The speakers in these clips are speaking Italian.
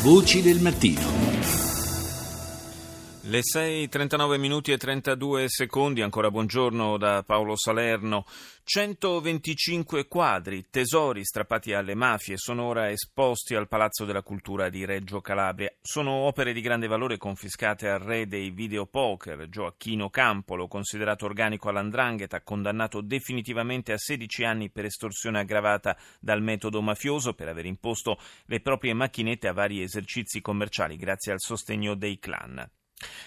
Voci del mattino. Le 6.39 minuti e 32 secondi, ancora buongiorno da Paolo Salerno. 125 quadri, tesori strappati alle mafie, sono ora esposti al Palazzo della Cultura di Reggio Calabria. Sono opere di grande valore confiscate al re dei videopoker, Gioacchino Campolo, considerato organico all'andrangheta, condannato definitivamente a 16 anni per estorsione aggravata dal metodo mafioso per aver imposto le proprie macchinette a vari esercizi commerciali grazie al sostegno dei clan.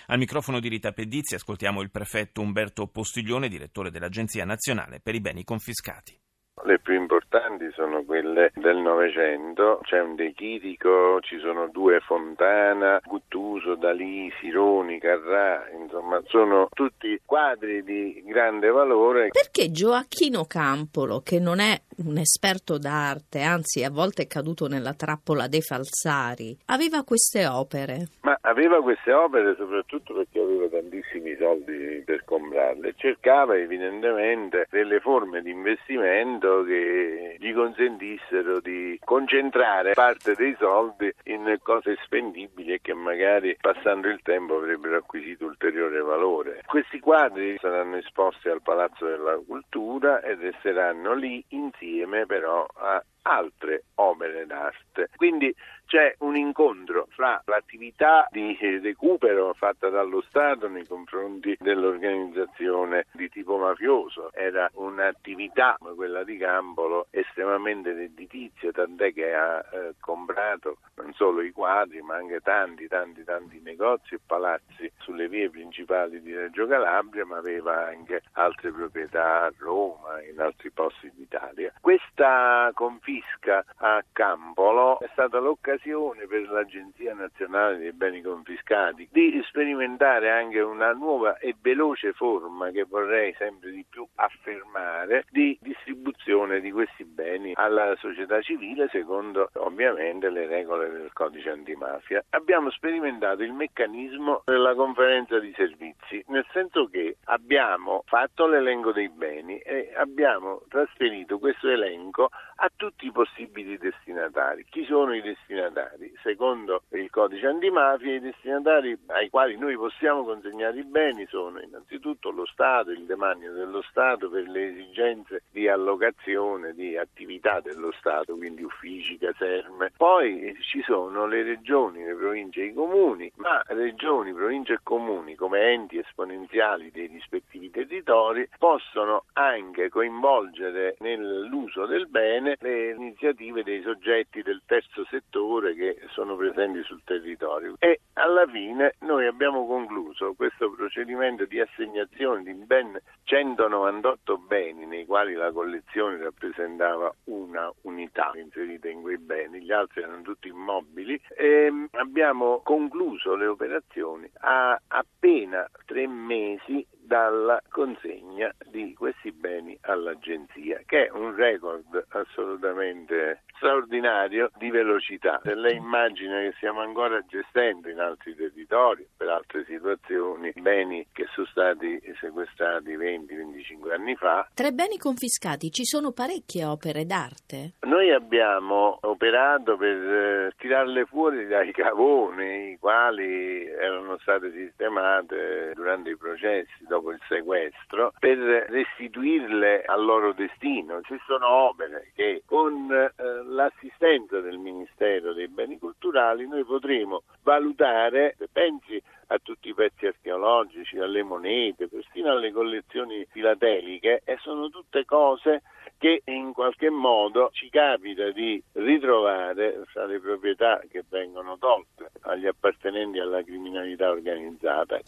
Al microfono di Rita Pedizzi ascoltiamo il prefetto Umberto Postiglione, direttore dell'Agenzia Nazionale per i Beni Confiscati. Le più importanti sono quelle del Novecento, c'è un De Chirico, ci sono due Fontana, Guttuso, Dalì, Sironi, Carrà, insomma sono tutti quadri di grande valore. Perché Gioacchino Campolo, che non è un esperto d'arte, anzi a volte è caduto nella trappola dei falsari, aveva queste opere? Ma aveva queste opere soprattutto perché tantissimi soldi per comprarle, cercava evidentemente delle forme di investimento che gli consentissero di concentrare parte dei soldi in cose spendibili e che magari passando il tempo avrebbero acquisito ulteriore valore. Questi quadri saranno esposti al Palazzo della Cultura e resteranno lì insieme però a altre opere d'arte. Quindi c'è un incontro fra l'attività di recupero fatta dallo Stato nei confronti dell'organizzazione di tipo mafioso. Era un'attività come quella di Campolo estremamente redditizia, tant'è che ha eh, comprato non solo i quadri ma anche tanti, tanti, tanti negozi e palazzi sulle vie principali di Reggio Calabria, ma aveva anche altre proprietà a Roma e in altri posti d'Italia. Questa confisca a Campolo è stata l'occasione occasione per l'Agenzia Nazionale dei Beni Confiscati di sperimentare anche una nuova e veloce forma che vorrei sempre di più affermare di distribuzione di questi beni alla società civile secondo ovviamente le regole del codice antimafia. Abbiamo sperimentato il meccanismo della conferenza di servizi, nel senso che abbiamo fatto l'elenco dei beni e abbiamo trasferito questo elenco a tutti i possibili destinatari. Chi sono i destinatari? Secondo il codice antimafia, i destinatari ai quali noi possiamo consegnare i beni sono innanzitutto lo Stato, il demanio dello Stato per le esigenze di allocazione di attività dello Stato, quindi uffici, caserme. Poi ci sono le regioni, le province e i comuni, ma regioni, province e comuni come enti esponenziali dei rispettivi territori possono anche coinvolgere nell'uso del bene le iniziative dei soggetti del terzo settore che sono presenti sul territorio. E alla fine noi abbiamo concluso questo procedimento di assegnazione di ben 198 beni nei quali la collezione rappresentava una unità inserita in quei beni, gli altri erano tutti immobili e abbiamo concluso le operazioni a appena tre mesi dalla consegna di questi beni all'agenzia, che è un record assolutamente straordinario di velocità. Se lei immagina che stiamo ancora gestendo in altri territori, per altre situazioni, beni che sono stati sequestrati 20-25 anni fa. Tra i beni confiscati ci sono parecchie opere d'arte. Noi abbiamo operato per eh, tirarle fuori dai cavoni, i quali erano state sistemate durante i processi dopo il sequestro per restituirle al loro destino. Ci sono opere che con eh, l'assistenza del Ministero dei Beni Culturali noi potremo valutare, pensi a tutti i pezzi archeologici, alle monete, persino alle collezioni filateliche e sono tutte cose che in qualche modo ci capita di ritrovare fra le proprietà che vengono tolte agli appartenenti alla criminalità organizzata.